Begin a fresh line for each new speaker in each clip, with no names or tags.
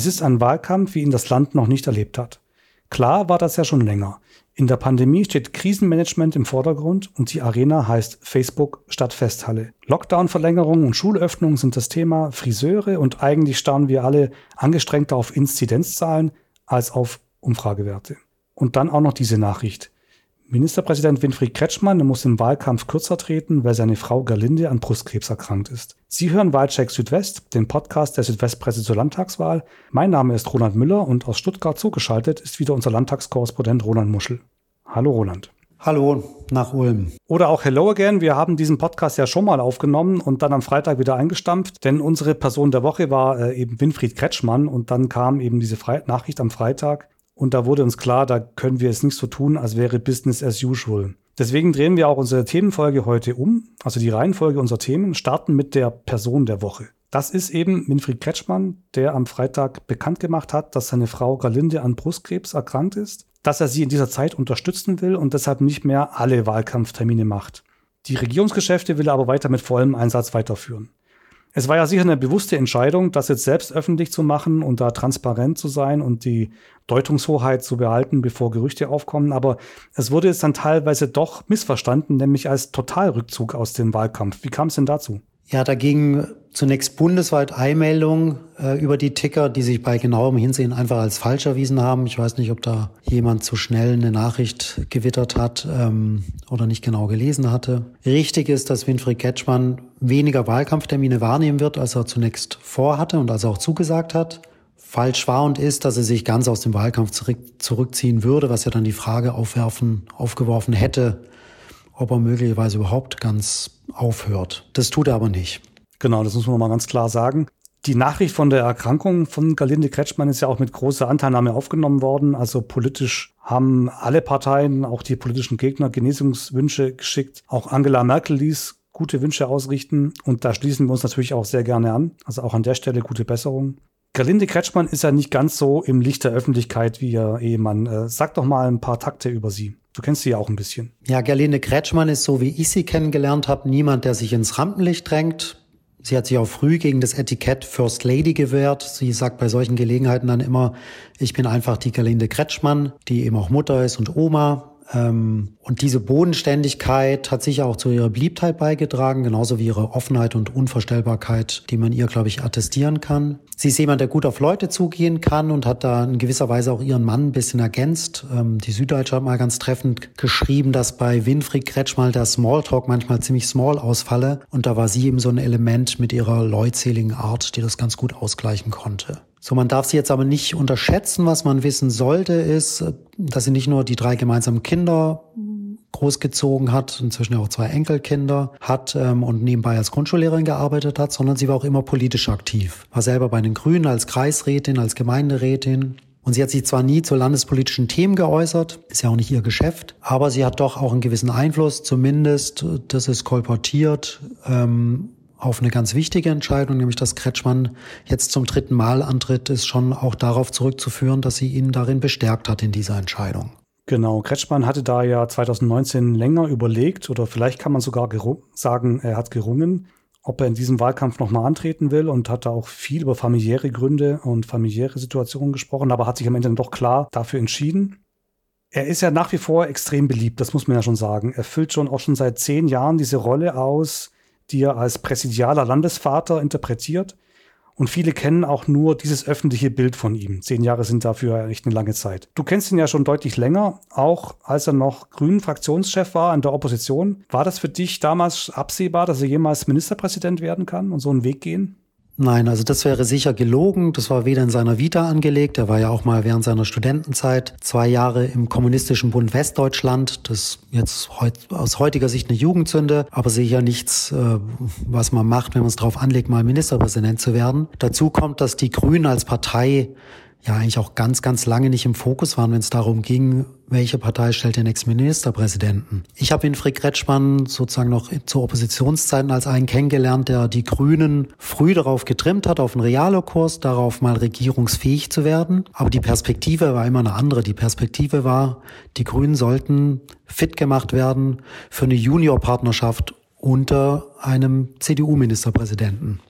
Es ist ein Wahlkampf, wie ihn das Land noch nicht erlebt hat. Klar war das ja schon länger. In der Pandemie steht Krisenmanagement im Vordergrund und die Arena heißt Facebook statt Festhalle. Lockdown-Verlängerung und Schulöffnung sind das Thema, Friseure und eigentlich starren wir alle angestrengter auf Inzidenzzahlen als auf Umfragewerte. Und dann auch noch diese Nachricht. Ministerpräsident Winfried Kretschmann muss im Wahlkampf kürzer treten, weil seine Frau Gerlinde an Brustkrebs erkrankt ist. Sie hören Wahlcheck Südwest, den Podcast der Südwestpresse zur Landtagswahl. Mein Name ist Roland Müller und aus Stuttgart zugeschaltet ist wieder unser Landtagskorrespondent Roland Muschel. Hallo Roland.
Hallo nach Ulm.
Oder auch Hello again. Wir haben diesen Podcast ja schon mal aufgenommen und dann am Freitag wieder eingestampft, denn unsere Person der Woche war äh, eben Winfried Kretschmann und dann kam eben diese Fre Nachricht am Freitag und da wurde uns klar, da können wir es nicht so tun, als wäre Business as usual. Deswegen drehen wir auch unsere Themenfolge heute um, also die Reihenfolge unserer Themen, starten mit der Person der Woche. Das ist eben Winfried Kretschmann, der am Freitag bekannt gemacht hat, dass seine Frau Galinde an Brustkrebs erkrankt ist, dass er sie in dieser Zeit unterstützen will und deshalb nicht mehr alle Wahlkampftermine macht. Die Regierungsgeschäfte will er aber weiter mit vollem Einsatz weiterführen. Es war ja sicher eine bewusste Entscheidung, das jetzt selbst öffentlich zu machen und da transparent zu sein und die Deutungshoheit zu behalten, bevor Gerüchte aufkommen. Aber es wurde jetzt dann teilweise doch missverstanden, nämlich als Totalrückzug aus dem Wahlkampf. Wie kam es denn dazu?
Ja, da ging zunächst bundesweit Eilmeldungen äh, über die Ticker, die sich bei genauem Hinsehen einfach als falsch erwiesen haben. Ich weiß nicht, ob da jemand zu schnell eine Nachricht gewittert hat ähm, oder nicht genau gelesen hatte. Richtig ist, dass Winfried Ketschmann weniger Wahlkampftermine wahrnehmen wird, als er zunächst vorhatte und als er auch zugesagt hat. Falsch war und ist, dass er sich ganz aus dem Wahlkampf zurück, zurückziehen würde, was ja dann die Frage aufwerfen, aufgeworfen hätte, ob er möglicherweise überhaupt ganz aufhört. Das tut er aber nicht.
Genau, das muss man mal ganz klar sagen. Die Nachricht von der Erkrankung von Galinde Kretschmann ist ja auch mit großer Anteilnahme aufgenommen worden. Also politisch haben alle Parteien, auch die politischen Gegner, Genesungswünsche geschickt. Auch Angela Merkel ließ gute Wünsche ausrichten und da schließen wir uns natürlich auch sehr gerne an. Also auch an der Stelle gute Besserung. Galinde Kretschmann ist ja nicht ganz so im Licht der Öffentlichkeit wie ihr Ehemann. Äh, sag doch mal ein paar Takte über sie. Du kennst sie ja auch ein bisschen.
Ja, Gerlinde Kretschmann ist, so wie ich sie kennengelernt habe, niemand, der sich ins Rampenlicht drängt. Sie hat sich auch früh gegen das Etikett First Lady gewehrt. Sie sagt bei solchen Gelegenheiten dann immer, ich bin einfach die Gerlinde Kretschmann, die eben auch Mutter ist und Oma. Ähm, und diese Bodenständigkeit hat sicher auch zu ihrer Beliebtheit beigetragen, genauso wie ihre Offenheit und Unvorstellbarkeit, die man ihr, glaube ich, attestieren kann. Sie ist jemand, der gut auf Leute zugehen kann und hat da in gewisser Weise auch ihren Mann ein bisschen ergänzt. Ähm, die Süddeutsche hat mal ganz treffend geschrieben, dass bei Winfried Kretschmal der Smalltalk manchmal ziemlich small ausfalle. Und da war sie eben so ein Element mit ihrer leutseligen Art, die das ganz gut ausgleichen konnte. So, man darf sie jetzt aber nicht unterschätzen. Was man wissen sollte, ist, dass sie nicht nur die drei gemeinsamen Kinder großgezogen hat, inzwischen auch zwei Enkelkinder hat ähm, und nebenbei als Grundschullehrerin gearbeitet hat, sondern sie war auch immer politisch aktiv. War selber bei den Grünen als Kreisrätin, als Gemeinderätin. Und sie hat sich zwar nie zu landespolitischen Themen geäußert, ist ja auch nicht ihr Geschäft, aber sie hat doch auch einen gewissen Einfluss, zumindest, das ist kolportiert, ähm, auf eine ganz wichtige Entscheidung, nämlich dass Kretschmann jetzt zum dritten Mal antritt, ist schon auch darauf zurückzuführen, dass sie ihn darin bestärkt hat in dieser Entscheidung.
Genau, Kretschmann hatte da ja 2019 länger überlegt oder vielleicht kann man sogar sagen, er hat gerungen, ob er in diesem Wahlkampf nochmal antreten will und hat da auch viel über familiäre Gründe und familiäre Situationen gesprochen, aber hat sich am Ende dann doch klar dafür entschieden. Er ist ja nach wie vor extrem beliebt, das muss man ja schon sagen. Er füllt schon auch schon seit zehn Jahren diese Rolle aus, die er als präsidialer Landesvater interpretiert. Und viele kennen auch nur dieses öffentliche Bild von ihm. Zehn Jahre sind dafür echt eine lange Zeit. Du kennst ihn ja schon deutlich länger, auch als er noch grünen Fraktionschef war in der Opposition. War das für dich damals absehbar, dass er jemals Ministerpräsident werden kann und so einen Weg gehen?
Nein, also das wäre sicher gelogen. Das war weder in seiner Vita angelegt. Er war ja auch mal während seiner Studentenzeit zwei Jahre im Kommunistischen Bund Westdeutschland. Das jetzt heut, aus heutiger Sicht eine Jugendsünde, aber sicher nichts, äh, was man macht, wenn man es darauf anlegt, mal Ministerpräsident zu werden. Dazu kommt, dass die Grünen als Partei ja eigentlich auch ganz, ganz lange nicht im Fokus waren, wenn es darum ging, welche Partei stellt den nächsten Ministerpräsidenten. Ich habe Winfried Kretschmann sozusagen noch zu Oppositionszeiten als einen kennengelernt, der die Grünen früh darauf getrimmt hat, auf einen Realokurs, darauf mal regierungsfähig zu werden. Aber die Perspektive war immer eine andere. Die Perspektive war, die Grünen sollten fit gemacht werden für eine Juniorpartnerschaft unter einem CDU-Ministerpräsidenten.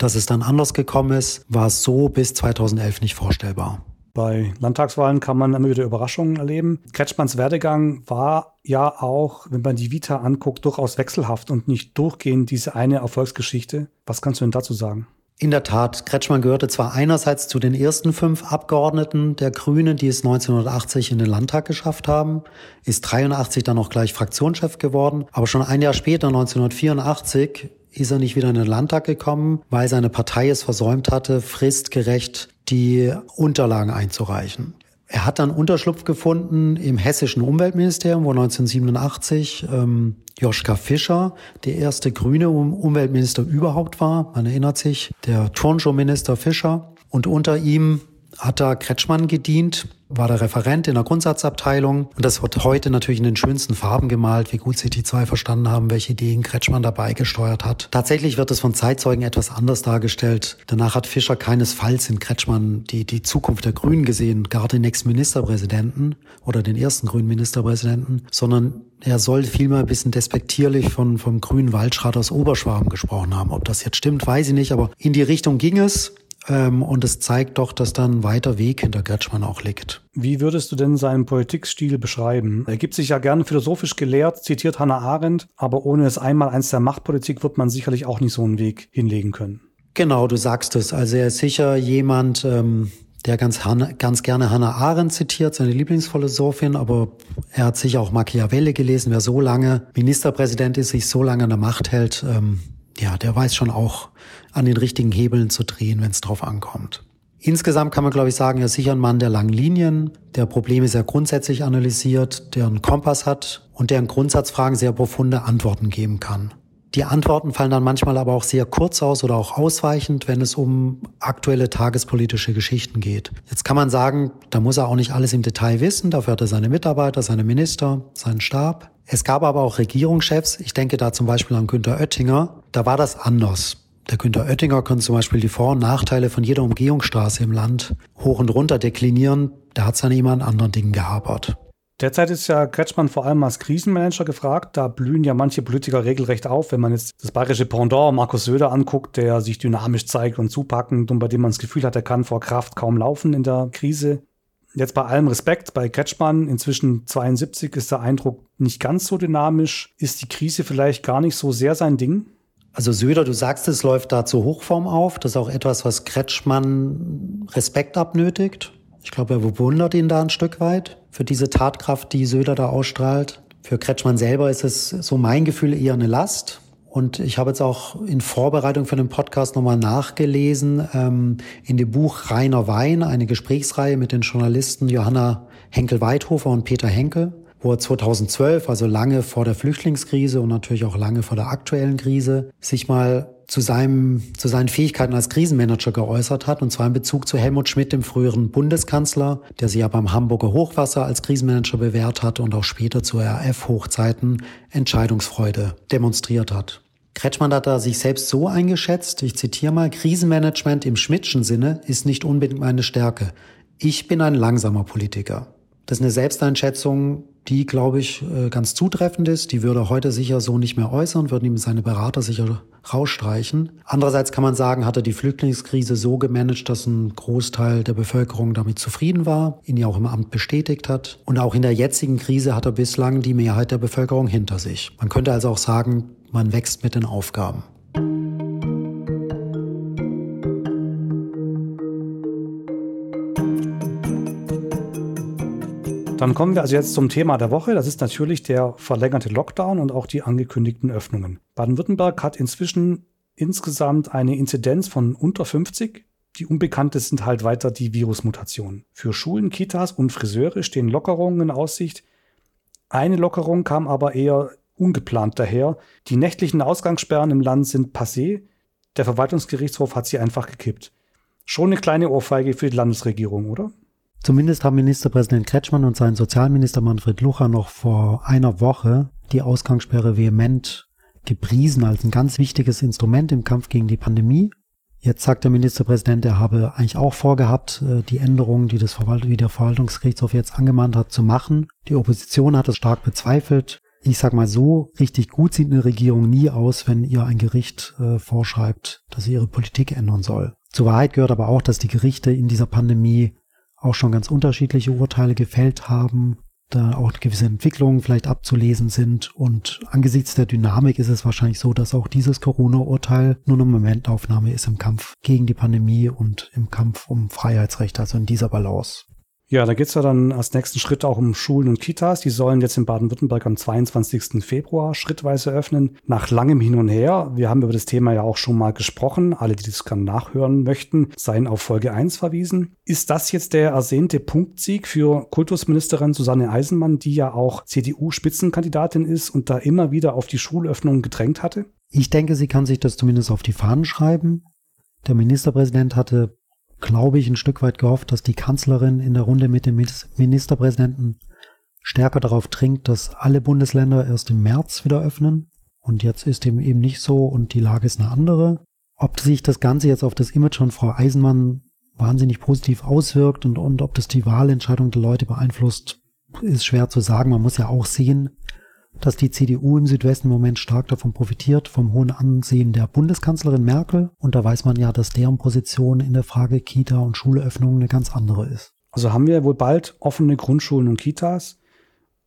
Dass es dann anders gekommen ist, war so bis 2011 nicht vorstellbar.
Bei Landtagswahlen kann man immer wieder Überraschungen erleben. Kretschmanns Werdegang war ja auch, wenn man die Vita anguckt, durchaus wechselhaft und nicht durchgehend diese eine Erfolgsgeschichte. Was kannst du denn dazu sagen?
In der Tat, Kretschmann gehörte zwar einerseits zu den ersten fünf Abgeordneten der Grünen, die es 1980 in den Landtag geschafft haben, ist 83 dann auch gleich Fraktionschef geworden, aber schon ein Jahr später, 1984, ist er nicht wieder in den Landtag gekommen, weil seine Partei es versäumt hatte, fristgerecht die Unterlagen einzureichen. Er hat dann Unterschlupf gefunden im hessischen Umweltministerium, wo 1987 ähm, Joschka Fischer der erste grüne Umweltminister überhaupt war. Man erinnert sich, der Turnschuhminister Fischer. Und unter ihm hat da Kretschmann gedient, war der Referent in der Grundsatzabteilung. Und das wird heute natürlich in den schönsten Farben gemalt, wie gut sich die zwei verstanden haben, welche Ideen Kretschmann dabei gesteuert hat. Tatsächlich wird es von Zeitzeugen etwas anders dargestellt. Danach hat Fischer keinesfalls in Kretschmann die, die Zukunft der Grünen gesehen, gar den nächsten Ministerpräsidenten oder den ersten grünen Ministerpräsidenten, sondern er soll vielmehr ein bisschen despektierlich von, vom grünen Waldschrat aus Oberschwaben gesprochen haben. Ob das jetzt stimmt, weiß ich nicht, aber in die Richtung ging es. Ähm, und es zeigt doch, dass da ein weiter Weg hinter Kretschmann auch liegt.
Wie würdest du denn seinen Politikstil beschreiben? Er gibt sich ja gerne philosophisch gelehrt, zitiert Hannah Arendt, aber ohne es einmal eins der Machtpolitik wird man sicherlich auch nicht so einen Weg hinlegen können.
Genau, du sagst es. Also er ist sicher jemand, ähm, der ganz, ganz gerne Hannah Arendt zitiert, seine Lieblingsphilosophin, aber er hat sicher auch Machiavelli gelesen. Wer so lange Ministerpräsident ist, sich so lange an der Macht hält, ähm, ja, der weiß schon auch an den richtigen Hebeln zu drehen, wenn es drauf ankommt. Insgesamt kann man, glaube ich, sagen, er ist sicher ein Mann der langen Linien, der Probleme sehr grundsätzlich analysiert, der einen Kompass hat und der in Grundsatzfragen sehr profunde Antworten geben kann. Die Antworten fallen dann manchmal aber auch sehr kurz aus oder auch ausweichend, wenn es um aktuelle tagespolitische Geschichten geht. Jetzt kann man sagen, da muss er auch nicht alles im Detail wissen, dafür hat er seine Mitarbeiter, seine Minister, seinen Stab. Es gab aber auch Regierungschefs, ich denke da zum Beispiel an Günter Oettinger, da war das anders. Der Günter Oettinger kann zum Beispiel die Vor- und Nachteile von jeder Umgehungsstraße im Land hoch und runter deklinieren. Der hat seine immer an anderen Dingen gehabert.
Derzeit ist ja Kretschmann vor allem als Krisenmanager gefragt. Da blühen ja manche Politiker regelrecht auf. Wenn man jetzt das bayerische Pendant Markus Söder anguckt, der sich dynamisch zeigt und zupackend und bei dem man das Gefühl hat, er kann vor Kraft kaum laufen in der Krise. Jetzt bei allem Respekt, bei Kretschmann, inzwischen 72, ist der Eindruck nicht ganz so dynamisch. Ist die Krise vielleicht gar nicht so sehr sein Ding?
Also Söder, du sagst, es läuft da zur Hochform auf. Das ist auch etwas, was Kretschmann Respekt abnötigt. Ich glaube, er bewundert ihn da ein Stück weit für diese Tatkraft, die Söder da ausstrahlt. Für Kretschmann selber ist es so mein Gefühl eher eine Last. Und ich habe jetzt auch in Vorbereitung für den Podcast nochmal nachgelesen ähm, in dem Buch Reiner Wein, eine Gesprächsreihe mit den Journalisten Johanna Henkel-Weidhofer und Peter Henkel wo er 2012, also lange vor der Flüchtlingskrise und natürlich auch lange vor der aktuellen Krise, sich mal zu, seinem, zu seinen Fähigkeiten als Krisenmanager geäußert hat, und zwar in Bezug zu Helmut Schmidt, dem früheren Bundeskanzler, der sich ja beim Hamburger Hochwasser als Krisenmanager bewährt hat und auch später zu RF-Hochzeiten Entscheidungsfreude demonstriert hat. Kretschmann hat da sich selbst so eingeschätzt, ich zitiere mal, Krisenmanagement im Schmidtschen Sinne ist nicht unbedingt meine Stärke. Ich bin ein langsamer Politiker. Das ist eine Selbsteinschätzung, die, glaube ich, äh, ganz zutreffend ist. Die würde er heute sicher so nicht mehr äußern, würden ihm seine Berater sicher rausstreichen. Andererseits kann man sagen, hat er die Flüchtlingskrise so gemanagt, dass ein Großteil der Bevölkerung damit zufrieden war, ihn ja auch im Amt bestätigt hat. Und auch in der jetzigen Krise hat er bislang die Mehrheit der Bevölkerung hinter sich. Man könnte also auch sagen, man wächst mit den Aufgaben.
Dann kommen wir also jetzt zum Thema der Woche. Das ist natürlich der verlängerte Lockdown und auch die angekündigten Öffnungen. Baden-Württemberg hat inzwischen insgesamt eine Inzidenz von unter 50. Die Unbekannte sind halt weiter die Virusmutationen. Für Schulen, Kitas und Friseure stehen Lockerungen in Aussicht. Eine Lockerung kam aber eher ungeplant daher. Die nächtlichen Ausgangssperren im Land sind passé. Der Verwaltungsgerichtshof hat sie einfach gekippt. Schon eine kleine Ohrfeige für die Landesregierung, oder?
Zumindest haben Ministerpräsident Kretschmann und sein Sozialminister Manfred Lucher noch vor einer Woche die Ausgangssperre vehement gepriesen als ein ganz wichtiges Instrument im Kampf gegen die Pandemie. Jetzt sagt der Ministerpräsident, er habe eigentlich auch vorgehabt, äh, die Änderungen, die, das Verwalt wie der Verwaltungsgerichtshof jetzt angemahnt hat, zu machen. Die Opposition hat es stark bezweifelt. ich sag mal so, richtig gut sieht eine Regierung nie aus, wenn ihr ein Gericht äh, vorschreibt, dass sie ihre Politik ändern soll. Zur Wahrheit gehört aber auch, dass die Gerichte in dieser Pandemie auch schon ganz unterschiedliche Urteile gefällt haben, da auch gewisse Entwicklungen vielleicht abzulesen sind. Und angesichts der Dynamik ist es wahrscheinlich so, dass auch dieses Corona-Urteil nur eine Momentaufnahme ist im Kampf gegen die Pandemie und im Kampf um Freiheitsrechte, also in dieser Balance.
Ja, da geht's ja dann als nächsten Schritt auch um Schulen und Kitas. Die sollen jetzt in Baden-Württemberg am 22. Februar schrittweise öffnen. Nach langem Hin und Her. Wir haben über das Thema ja auch schon mal gesprochen. Alle, die das gerne nachhören möchten, seien auf Folge 1 verwiesen. Ist das jetzt der ersehnte Punktsieg für Kultusministerin Susanne Eisenmann, die ja auch CDU-Spitzenkandidatin ist und da immer wieder auf die Schulöffnung gedrängt hatte?
Ich denke, sie kann sich das zumindest auf die Fahnen schreiben. Der Ministerpräsident hatte glaube ich, ein Stück weit gehofft, dass die Kanzlerin in der Runde mit dem Ministerpräsidenten stärker darauf dringt, dass alle Bundesländer erst im März wieder öffnen. Und jetzt ist dem eben nicht so und die Lage ist eine andere. Ob sich das Ganze jetzt auf das Image von Frau Eisenmann wahnsinnig positiv auswirkt und, und ob das die Wahlentscheidung der Leute beeinflusst, ist schwer zu sagen. Man muss ja auch sehen, dass die CDU im Südwesten im Moment stark davon profitiert, vom hohen Ansehen der Bundeskanzlerin Merkel. Und da weiß man ja, dass deren Position in der Frage Kita und Schulöffnung eine ganz andere ist.
Also haben wir wohl bald offene Grundschulen und Kitas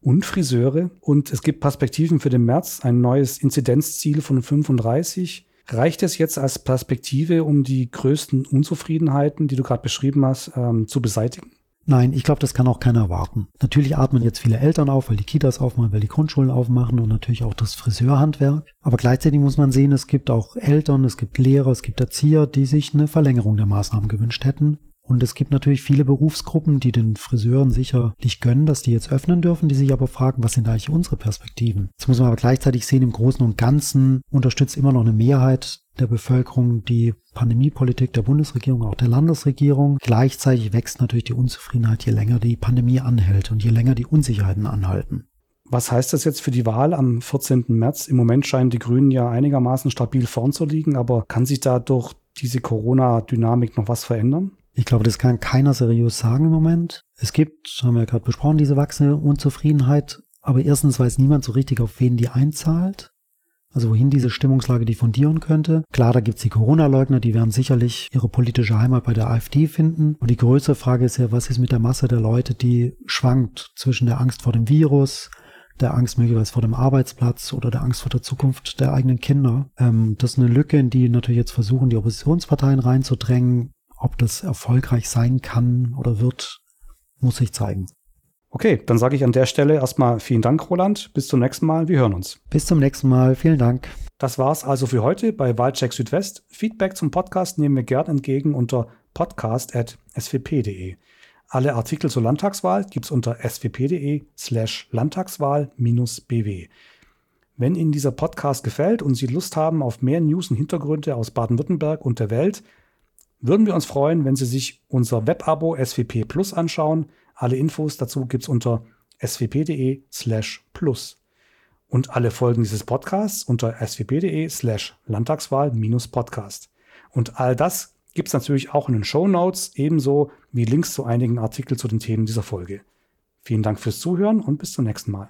und Friseure. Und es gibt Perspektiven für den März, ein neues Inzidenzziel von 35. Reicht es jetzt als Perspektive, um die größten Unzufriedenheiten, die du gerade beschrieben hast, ähm, zu beseitigen?
Nein, ich glaube, das kann auch keiner erwarten. Natürlich atmen jetzt viele Eltern auf, weil die Kitas aufmachen, weil die Grundschulen aufmachen und natürlich auch das Friseurhandwerk. Aber gleichzeitig muss man sehen, es gibt auch Eltern, es gibt Lehrer, es gibt Erzieher, die sich eine Verlängerung der Maßnahmen gewünscht hätten. Und es gibt natürlich viele Berufsgruppen, die den Friseuren sicherlich gönnen, dass die jetzt öffnen dürfen, die sich aber fragen, was sind eigentlich unsere Perspektiven? Jetzt muss man aber gleichzeitig sehen, im Großen und Ganzen unterstützt immer noch eine Mehrheit der Bevölkerung die Pandemiepolitik der Bundesregierung, auch der Landesregierung. Gleichzeitig wächst natürlich die Unzufriedenheit, je länger die Pandemie anhält und je länger die Unsicherheiten anhalten.
Was heißt das jetzt für die Wahl am 14. März? Im Moment scheinen die Grünen ja einigermaßen stabil vorn zu liegen, aber kann sich da durch diese Corona-Dynamik noch was verändern?
Ich glaube, das kann keiner seriös sagen im Moment. Es gibt, haben wir ja gerade besprochen, diese wachsende Unzufriedenheit. Aber erstens weiß niemand so richtig, auf wen die einzahlt. Also wohin diese Stimmungslage diffundieren könnte. Klar, da gibt's die Corona-Leugner, die werden sicherlich ihre politische Heimat bei der AfD finden. Und die größere Frage ist ja, was ist mit der Masse der Leute, die schwankt zwischen der Angst vor dem Virus, der Angst möglicherweise vor dem Arbeitsplatz oder der Angst vor der Zukunft der eigenen Kinder. Ähm, das ist eine Lücke, in die natürlich jetzt versuchen, die Oppositionsparteien reinzudrängen. Ob das erfolgreich sein kann oder wird, muss sich zeigen.
Okay, dann sage ich an der Stelle erstmal vielen Dank, Roland. Bis zum nächsten Mal. Wir hören uns.
Bis zum nächsten Mal. Vielen Dank.
Das war's also für heute bei Wahlcheck Südwest. Feedback zum Podcast nehmen wir gern entgegen unter podcast.swp.de. Alle Artikel zur Landtagswahl gibt's unter swp.de slash Landtagswahl-bw. Wenn Ihnen dieser Podcast gefällt und Sie Lust haben auf mehr News und Hintergründe aus Baden-Württemberg und der Welt, würden wir uns freuen, wenn Sie sich unser Webabo SWP Plus anschauen. Alle Infos dazu gibt's unter swp.de slash plus. Und alle Folgen dieses Podcasts unter swp.de slash Landtagswahl-Podcast. Und all das gibt's natürlich auch in den Show Notes, ebenso wie Links zu einigen Artikeln zu den Themen dieser Folge. Vielen Dank fürs Zuhören und bis zum nächsten Mal.